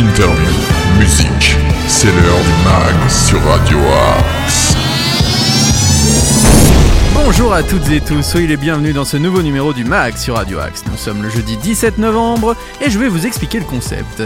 Interview, musique, c'est l'heure du mag sur Radio Axe. Bonjour à toutes et tous, soyez les bienvenus dans ce nouveau numéro du MAG sur Radio Axe. Nous sommes le jeudi 17 novembre et je vais vous expliquer le concept.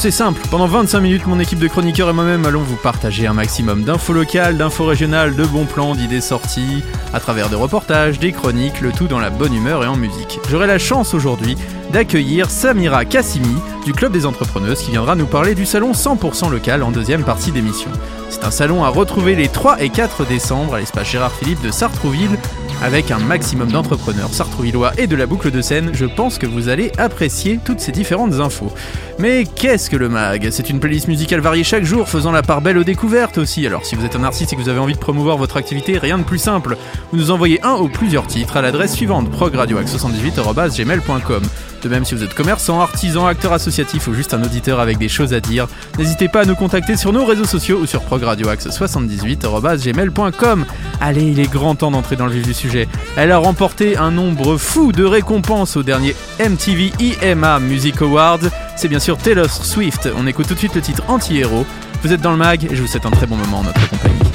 C'est simple, pendant 25 minutes, mon équipe de chroniqueurs et moi-même allons vous partager un maximum d'infos locales, d'infos régionales, de bons plans, d'idées sorties, à travers des reportages, des chroniques, le tout dans la bonne humeur et en musique. J'aurai la chance aujourd'hui d'accueillir Samira Kassimi du Club des Entrepreneuses qui viendra nous parler du salon 100% local en deuxième partie d'émission. C'est un salon à retrouver les 3 et 4 décembre à l'espace Gérard Philippe de Sartrouville avec un maximum d'entrepreneurs sartrouvillois et de la boucle de Seine. Je pense que vous allez apprécier toutes ces différentes infos. Mais qu'est-ce que le MAG? C'est une playlist musicale variée chaque jour, faisant la part belle aux découvertes aussi. Alors si vous êtes un artiste et que vous avez envie de promouvoir votre activité, rien de plus simple. Vous nous envoyez un ou plusieurs titres à l'adresse suivante progradioax78.gmail.com. De même, si vous êtes commerçant, artisan, acteur associatif ou juste un auditeur avec des choses à dire, n'hésitez pas à nous contacter sur nos réseaux sociaux ou sur progradioax78.gmail.com. Allez, il est grand temps d'entrer dans le vif du sujet. Elle a remporté un nombre fou de récompenses au dernier MTV EMA Music Awards. C'est bien sûr Taylor Swift. On écoute tout de suite le titre Anti-Héros. Vous êtes dans le mag et je vous souhaite un très bon moment en notre compagnie.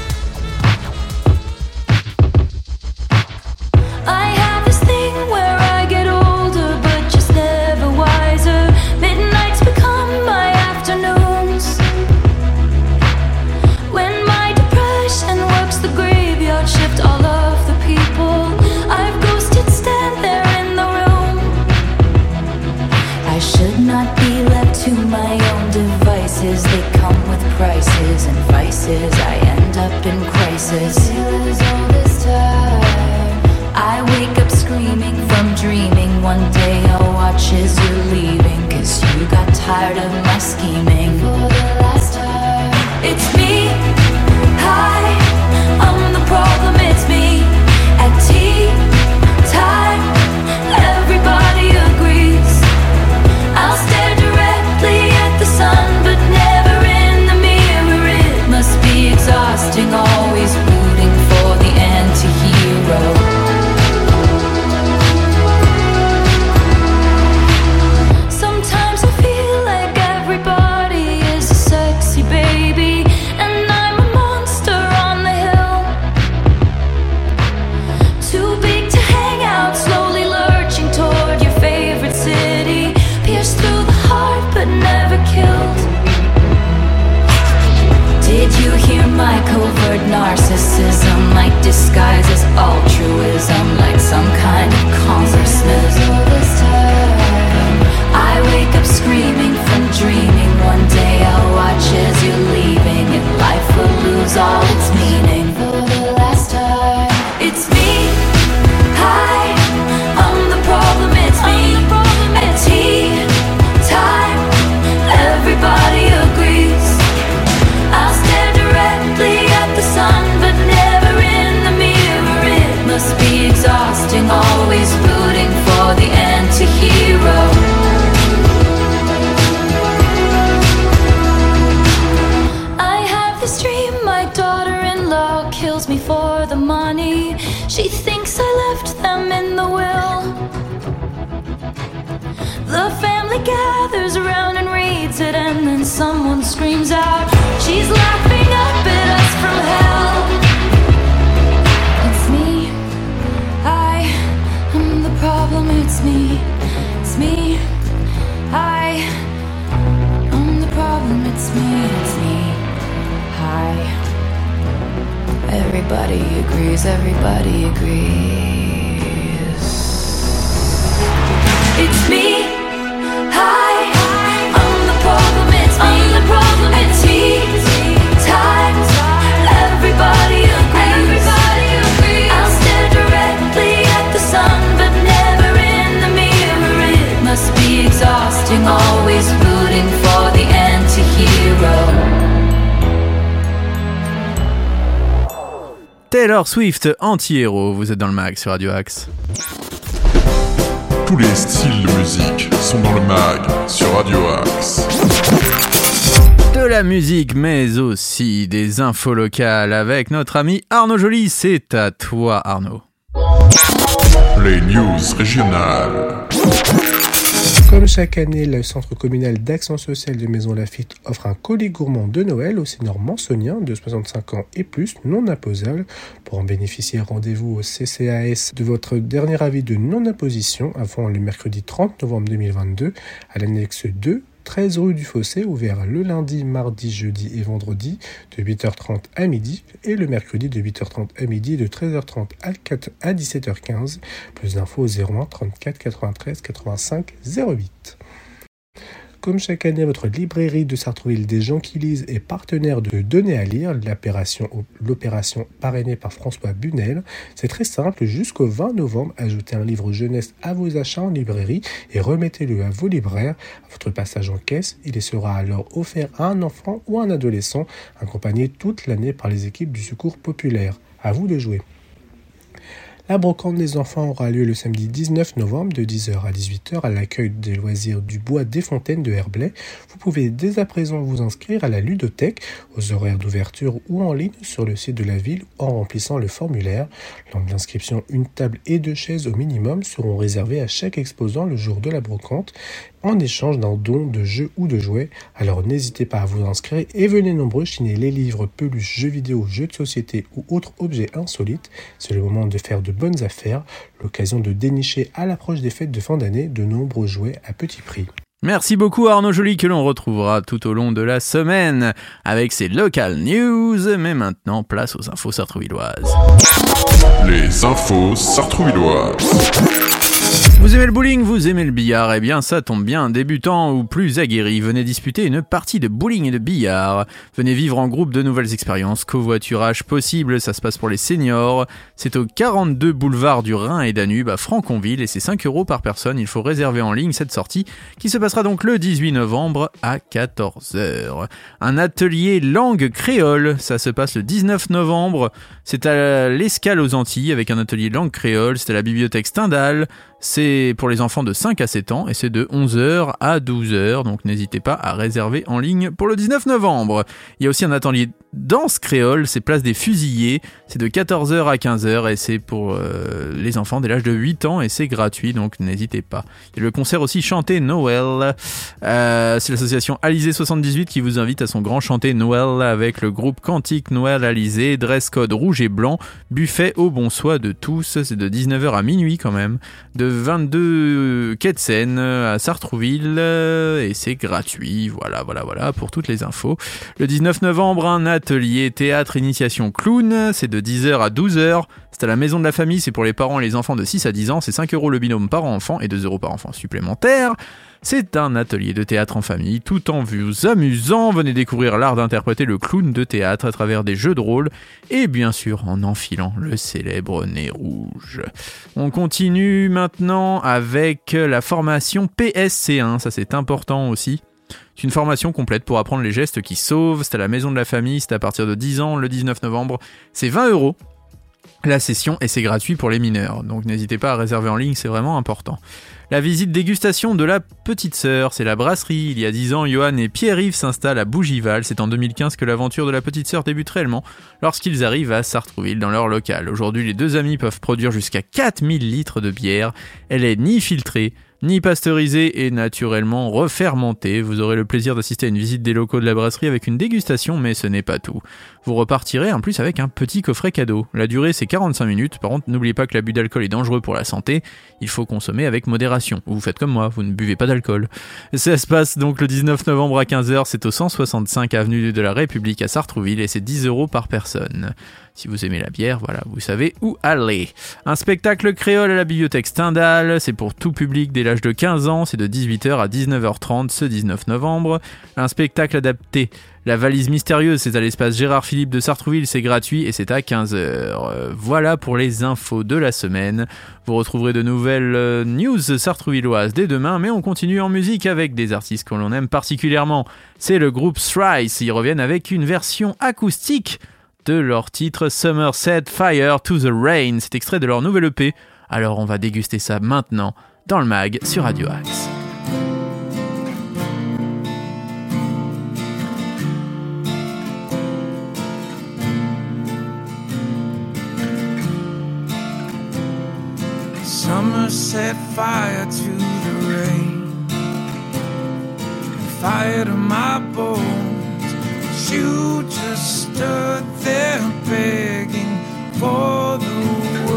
Taylor Swift, anti-héros, vous êtes dans le mag sur Radio Axe. Tous les styles de musique sont dans le mag sur Radio Axe. De la musique, mais aussi des infos locales avec notre ami Arnaud Joly. C'est à toi, Arnaud. Les news régionales. Comme chaque année, le Centre communal d'action sociale de Maison Lafitte offre un colis gourmand de Noël aux seniors mansoniens de 65 ans et plus non imposable. Pour en bénéficier, rendez-vous au CCAS de votre dernier avis de non-imposition avant le mercredi 30 novembre 2022 à l'annexe 2 13 rue du Fossé, ouvert le lundi, mardi, jeudi et vendredi de 8h30 à midi et le mercredi de 8h30 à midi de 13h30 à 4 à 17h15. Plus d'infos au 01 34 93 85 08. Comme chaque année, votre librairie de Sartrouville des gens qui lisent est partenaire de Donner à lire, l'opération parrainée par François Bunel. C'est très simple, jusqu'au 20 novembre, ajoutez un livre jeunesse à vos achats en librairie et remettez-le à vos libraires. À votre passage en caisse, il sera alors offert à un enfant ou un adolescent, accompagné toute l'année par les équipes du Secours populaire. À vous de jouer. La brocante des enfants aura lieu le samedi 19 novembre de 10h à 18h à l'accueil des loisirs du Bois des Fontaines de Herblay. Vous pouvez dès à présent vous inscrire à la ludothèque aux horaires d'ouverture ou en ligne sur le site de la ville en remplissant le formulaire. Lors d'inscription, une table et deux chaises au minimum seront réservées à chaque exposant le jour de la brocante en échange d'un don de jeux ou de jouets. Alors n'hésitez pas à vous inscrire et venez nombreux chiner les livres, peluches, jeux vidéo, jeux de société ou autres objets insolites. C'est le moment de faire de bonnes affaires, l'occasion de dénicher à l'approche des fêtes de fin d'année de nombreux jouets à petit prix. Merci beaucoup Arnaud Joly que l'on retrouvera tout au long de la semaine avec ses local news. Mais maintenant, place aux infos sartrouvilloises. Les infos sartrouvilloises. Vous aimez le bowling, vous aimez le billard, eh bien ça tombe bien, débutant ou plus aguerri, venez disputer une partie de bowling et de billard. Venez vivre en groupe de nouvelles expériences, covoiturage possible, ça se passe pour les seniors. C'est au 42 boulevard du Rhin et Danube à Franconville et c'est 5 euros par personne, il faut réserver en ligne cette sortie qui se passera donc le 18 novembre à 14h. Un atelier langue créole, ça se passe le 19 novembre, c'est à l'Escale aux Antilles avec un atelier langue créole, c'est à la bibliothèque Stendhal. C'est pour les enfants de 5 à 7 ans et c'est de 11h à 12h, donc n'hésitez pas à réserver en ligne pour le 19 novembre. Il y a aussi un atelier danse créole, c'est place des fusillés, c'est de 14h à 15h et c'est pour euh, les enfants dès l'âge de 8 ans et c'est gratuit, donc n'hésitez pas. Il y a le concert aussi Chanter Noël, euh, c'est l'association Alizé 78 qui vous invite à son grand Chanter Noël avec le groupe Quantique Noël Alizé, dress code rouge et blanc, buffet au bon soin de tous, c'est de 19h à minuit quand même, de 22 quai de à Sartrouville et c'est gratuit. Voilà, voilà, voilà pour toutes les infos. Le 19 novembre, un atelier théâtre initiation clown, c'est de 10h à 12h. C'est à la maison de la famille, c'est pour les parents et les enfants de 6 à 10 ans, c'est 5 euros le binôme par enfant et 2 euros par enfant supplémentaire. C'est un atelier de théâtre en famille, tout en vous amusant. Venez découvrir l'art d'interpréter le clown de théâtre à travers des jeux de rôle et bien sûr en enfilant le célèbre nez rouge. On continue maintenant avec la formation PSC1, ça c'est important aussi. C'est une formation complète pour apprendre les gestes qui sauvent. C'est à la maison de la famille, c'est à partir de 10 ans, le 19 novembre. C'est 20 euros la session et c'est gratuit pour les mineurs. Donc n'hésitez pas à réserver en ligne, c'est vraiment important. La visite dégustation de la petite sœur, c'est la brasserie. Il y a 10 ans, Johan et Pierre-Yves s'installent à Bougival. C'est en 2015 que l'aventure de la petite sœur débute réellement lorsqu'ils arrivent à Sartrouville dans leur local. Aujourd'hui, les deux amis peuvent produire jusqu'à 4000 litres de bière. Elle est ni filtrée, ni pasteurisé et naturellement refermenté. Vous aurez le plaisir d'assister à une visite des locaux de la brasserie avec une dégustation, mais ce n'est pas tout. Vous repartirez en plus avec un petit coffret cadeau. La durée c'est 45 minutes, par contre n'oubliez pas que l'abus d'alcool est dangereux pour la santé, il faut consommer avec modération. Ou vous faites comme moi, vous ne buvez pas d'alcool. Ça se passe donc le 19 novembre à 15h, c'est au 165 avenue de la République à Sartrouville et c'est 10 euros par personne. Si vous aimez la bière, voilà, vous savez où aller. Un spectacle créole à la bibliothèque Stendhal, c'est pour tout public dès l'âge de 15 ans, c'est de 18h à 19h30 ce 19 novembre. Un spectacle adapté la valise mystérieuse, c'est à l'espace Gérard Philippe de Sartrouville, c'est gratuit et c'est à 15h. Euh, voilà pour les infos de la semaine. Vous retrouverez de nouvelles euh, news sartrouvilloises dès demain, mais on continue en musique avec des artistes que l'on aime particulièrement. C'est le groupe Thrice, ils reviennent avec une version acoustique de leur titre Set Fire to the Rain. C'est extrait de leur nouvelle EP. Alors on va déguster ça maintenant dans le mag sur Radio Axe. Summer fire to the rain. You just stood there begging for the world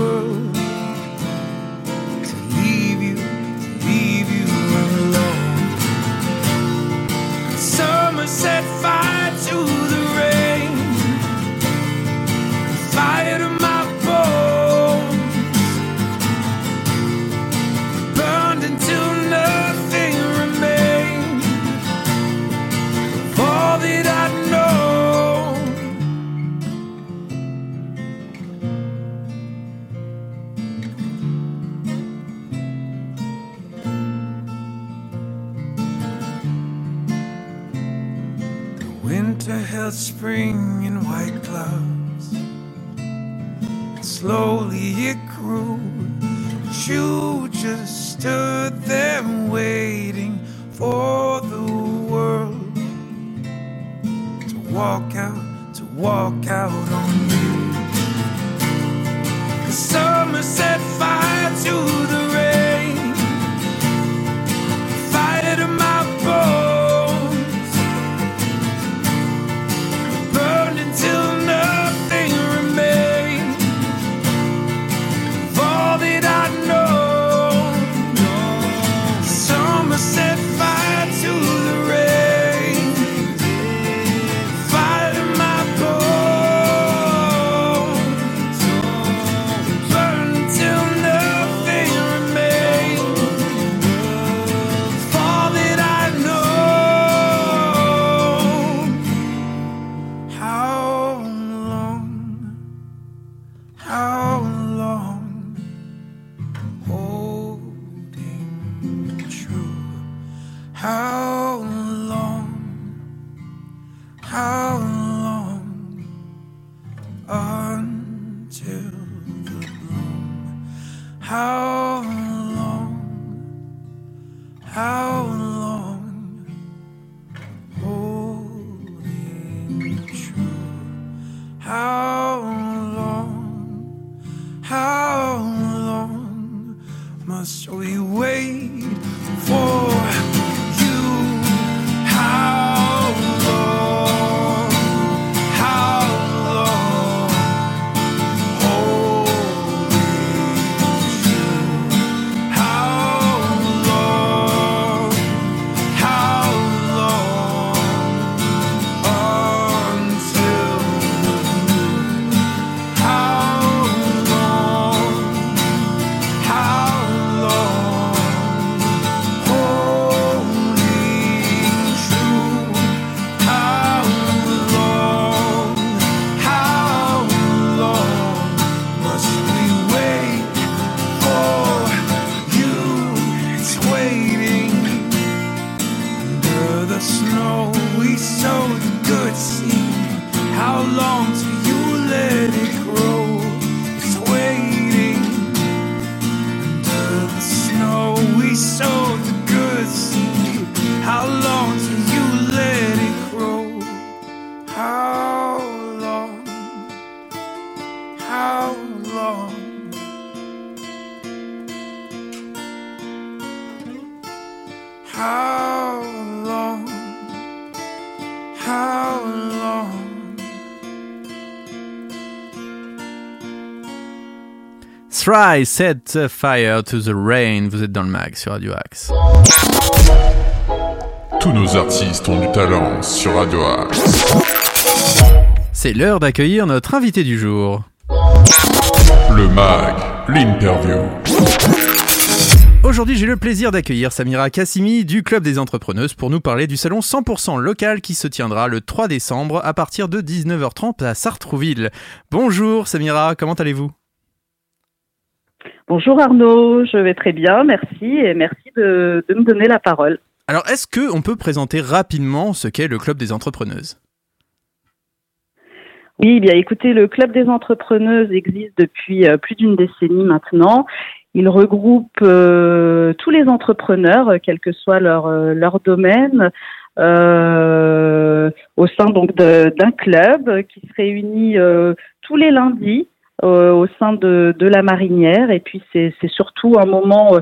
you just stood there waiting for the world to walk out, to walk out on you. The summer set fire to the Try set fire to the rain. Vous êtes dans le mag sur Radio Axe. Tous nos artistes ont du talent sur Radio Axe. C'est l'heure d'accueillir notre invité du jour. Le MAG, l'interview. Aujourd'hui, j'ai le plaisir d'accueillir Samira Kassimi du Club des Entrepreneuses pour nous parler du salon 100% local qui se tiendra le 3 décembre à partir de 19h30 à Sartrouville. Bonjour Samira, comment allez-vous? Bonjour Arnaud, je vais très bien, merci et merci de, de me donner la parole. Alors, est-ce que on peut présenter rapidement ce qu'est le Club des Entrepreneuses? Oui, bien écoutez, le Club des entrepreneuses existe depuis euh, plus d'une décennie maintenant. Il regroupe euh, tous les entrepreneurs, euh, quel que soit leur, leur domaine, euh, au sein donc d'un club qui se réunit euh, tous les lundis euh, au sein de, de la marinière. Et puis c'est c'est surtout un moment euh,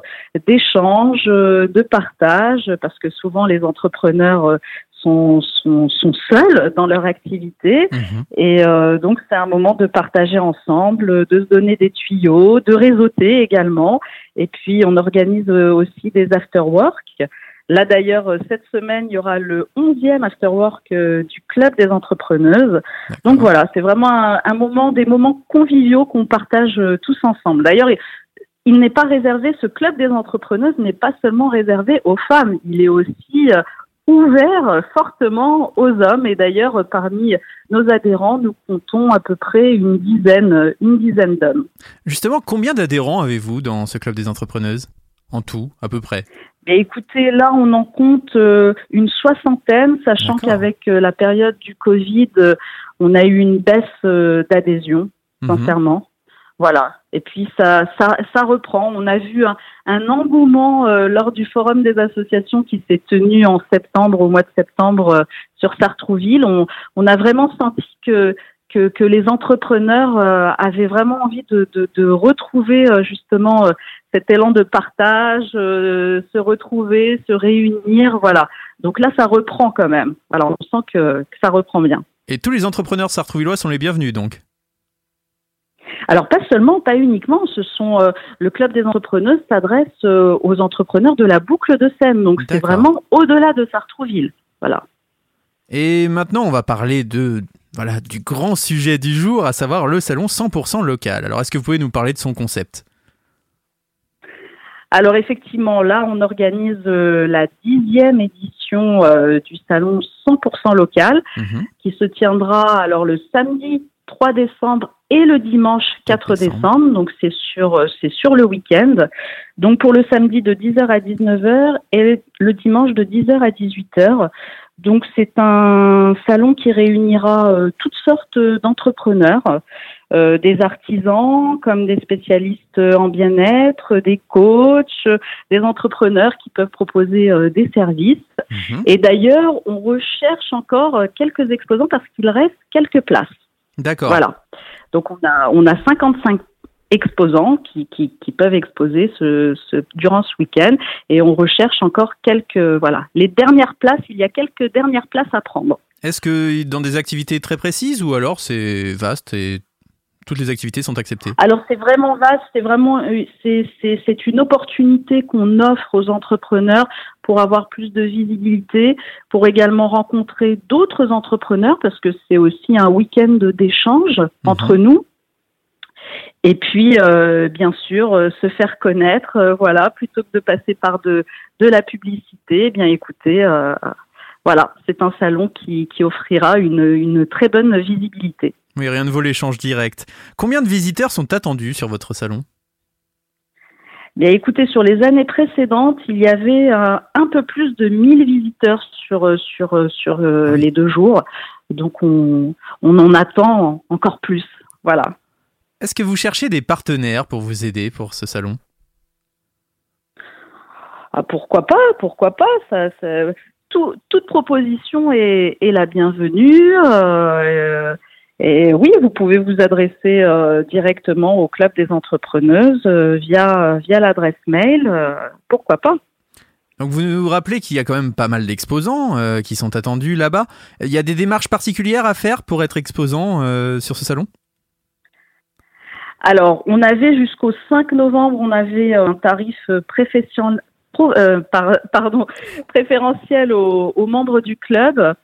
d'échange, euh, de partage, parce que souvent les entrepreneurs euh, sont, sont, sont seuls dans leur activité. Mhm. Et euh, donc c'est un moment de partager ensemble, de se donner des tuyaux, de réseauter également. Et puis on organise euh, aussi des after-work. Là d'ailleurs, euh, cette semaine, il y aura le 11e after-work euh, du Club des entrepreneuses. Donc voilà, c'est vraiment un, un moment, des moments conviviaux qu'on partage euh, tous ensemble. D'ailleurs, il- n'est pas réservé, ce Club des entrepreneuses n'est pas seulement réservé aux femmes, il est aussi ouvert fortement aux hommes. Et d'ailleurs, parmi nos adhérents, nous comptons à peu près une dizaine, une dizaine d'hommes. Justement, combien d'adhérents avez-vous dans ce club des entrepreneuses? En tout, à peu près? Mais écoutez, là, on en compte euh, une soixantaine, sachant qu'avec euh, la période du Covid, euh, on a eu une baisse euh, d'adhésion, Mhm. sincèrement. Voilà. Et puis ça, ça, ça reprend. On a vu un, un engouement euh, lors du forum des associations qui s'est tenu en septembre, au mois de septembre, euh, sur Sartrouville. On, on a vraiment senti que que, que les entrepreneurs euh, avaient vraiment envie de, de, de retrouver euh, justement euh, cet élan de partage, se retrouver, se réunir, voilà. Donc là, ça reprend quand même. Alors on sent que, que ça reprend bien. Et tous les entrepreneurs sartrouvillois sont les bienvenus, donc? Alors pas seulement, pas uniquement, ce sont euh, le club des entrepreneuses s'adresse euh, aux entrepreneurs de la boucle de Seine, donc c'est vraiment au-delà de Sartrouville. Voilà. Et maintenant, on va parler de voilà du grand sujet du jour, à savoir le salon 100% local. Alors, est-ce que vous pouvez nous parler de son concept? Alors effectivement, là, on organise euh, la dixième édition euh, du salon 100% local, Mhm. qui se tiendra alors le samedi 3 décembre et le dimanche 4 4 décembre. Donc c'est sur euh, c'est sur le week-end. Donc pour le samedi de 10h à 19h et le dimanche de 10h à 18h. Donc c'est un salon qui réunira euh, toutes sortes d'entrepreneurs, euh, des artisans comme des spécialistes en bien-être, des coachs, des entrepreneurs qui peuvent proposer euh, des services. Mhm. Et d'ailleurs, on recherche encore quelques exposants parce qu'il reste quelques places. D'accord. Voilà. Donc on a on a 55 exposants qui, qui, qui peuvent exposer ce, ce, durant ce week-end et on recherche encore quelques voilà les dernières places. Il y a quelques dernières places à prendre. Est-ce que dans des activités très précises ou alors c'est vaste et toutes les activités sont acceptées Alors c'est vraiment vaste, c'est vraiment euh, c'est une opportunité qu'on offre aux entrepreneurs pour avoir plus de visibilité, pour également rencontrer d'autres entrepreneurs parce que c'est aussi un week-end d'échange entre nous. Et puis euh, bien sûr euh, se faire connaître, euh, voilà, plutôt que de passer par de de la publicité, eh bien écoutez, euh, voilà, c'est un salon qui qui offrira une une très bonne visibilité. Oui, rien ne vaut l'échange direct. Combien de visiteurs sont attendus sur votre salon? Bien, écoutez, sur les années précédentes, il y avait euh, un peu plus de 1000 visiteurs sur euh, sur euh, les deux jours. Donc on on en attend encore plus. Voilà. Est-ce que vous cherchez des partenaires pour vous aider pour ce salon? Ah, pourquoi pas Pourquoi pas ça, ça- tout- toute proposition est, est la bienvenue. euh, et oui, vous pouvez vous adresser euh, directement au club des entrepreneuses euh, via via l'adresse mail. pourquoi pas Donc vous nous rappelez qu'il y a quand même pas mal d'exposants qui sont attendus là-bas. Il y a des démarches particulières à faire pour être exposant sur ce salon? Alors, on avait jusqu'au 5 novembre, on avait un tarif pro- euh, par- pardon, préférentiel aux, aux membres du club.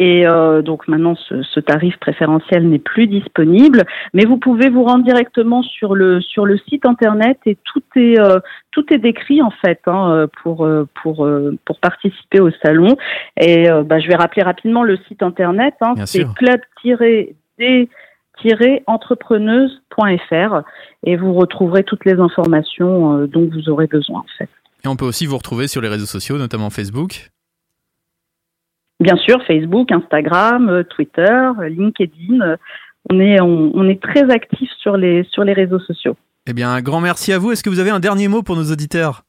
Et euh, donc maintenant, ce, ce tarif préférentiel n'est plus disponible, mais vous pouvez vous rendre directement sur le sur le site internet et tout est euh, tout est décrit en fait hein, pour pour pour participer au salon. Et euh, bah, je vais rappeler rapidement le site internet. Hein, c'est sûr. club-d entrepreneuse.fr et vous retrouverez toutes les informations dont vous aurez besoin en fait. Et on peut aussi vous retrouver sur les réseaux sociaux, notamment Facebook. Bien sûr, Facebook, Instagram, euh, Twitter, euh, LinkedIn, euh, on est on, on est très actifs sur les sur les réseaux sociaux. Eh bien, un grand merci à vous. Est-ce que vous avez un dernier mot pour nos auditeurs?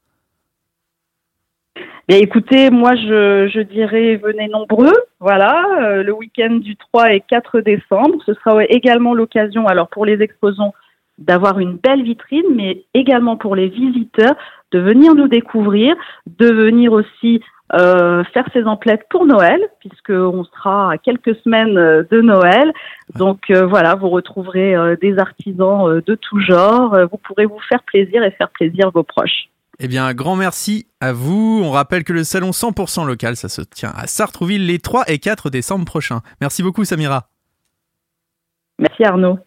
Bien, écoutez, moi, je, je dirais venez nombreux. Voilà, euh, le week-end du 3 et 4 décembre. Ce sera également l'occasion, alors pour les exposants, d'avoir une belle vitrine, mais également pour les visiteurs de venir nous découvrir, de venir aussi euh, faire ses emplettes pour Noël, puisqu'on sera à quelques semaines euh, de Noël. Donc euh, voilà, vous retrouverez euh, des artisans de tout genre. Vous pourrez vous faire plaisir et faire plaisir vos proches. Eh bien, un grand merci à vous. On rappelle que le salon 100% local, ça se tient à Sartrouville les 3 et 4 décembre prochains. Merci beaucoup, Samira. Merci Arnaud.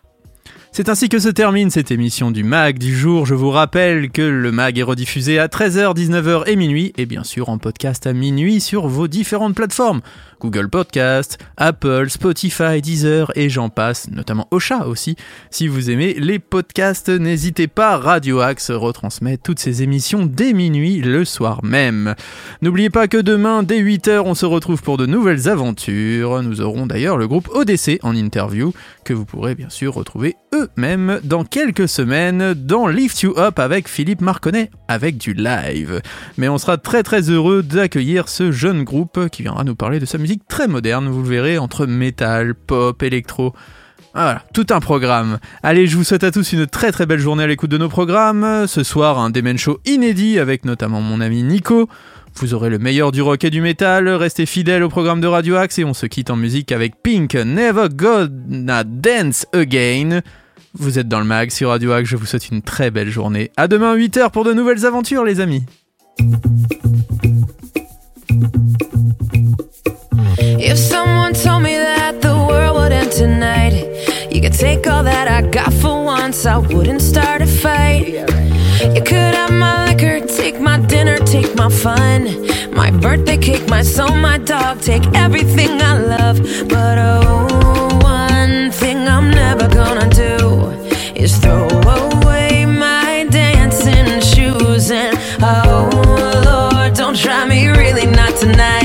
C'est ainsi que se termine cette émission du MAG du jour. Je vous rappelle que le MAG est rediffusé à 13h, 19h et minuit, et bien sûr en podcast à minuit sur vos différentes plateformes. Google Podcast, Apple, Spotify, Deezer et j'en passe, notamment Ocha aussi. Si vous aimez les podcasts, n'hésitez pas, Radio Axe retransmet toutes ces émissions dès minuit le soir même. N'oubliez pas que demain, dès 8h, on se retrouve pour de nouvelles aventures. Nous aurons d'ailleurs le groupe ODC en interview, que vous pourrez bien sûr retrouver eux-mêmes dans quelques semaines dans Lift You Up avec Philippe Marconnet, avec du live. Mais on sera très très heureux d'accueillir ce jeune groupe qui viendra nous parler de sa musique très moderne, vous le verrez, entre métal, pop, électro. Voilà, tout un programme. Allez, je vous souhaite à tous une très très belle journée à l'écoute de nos programmes. Ce soir, un Demen Show inédit avec notamment mon ami Nico. Vous aurez le meilleur du rock et du métal, restez fidèles au programme de Radio Axe et on se quitte en musique avec Pink, Never Gonna Dance Again. Vous êtes dans le mag sur Radio Axe, je vous souhaite une très belle journée. À demain 8h pour de nouvelles aventures les amis. Liquor, take my dinner, take my fun, my birthday cake, my soul, my dog, take everything I love. But oh, one thing I'm never gonna do is throw away my dancing shoes. And oh, Lord, don't try me really not tonight.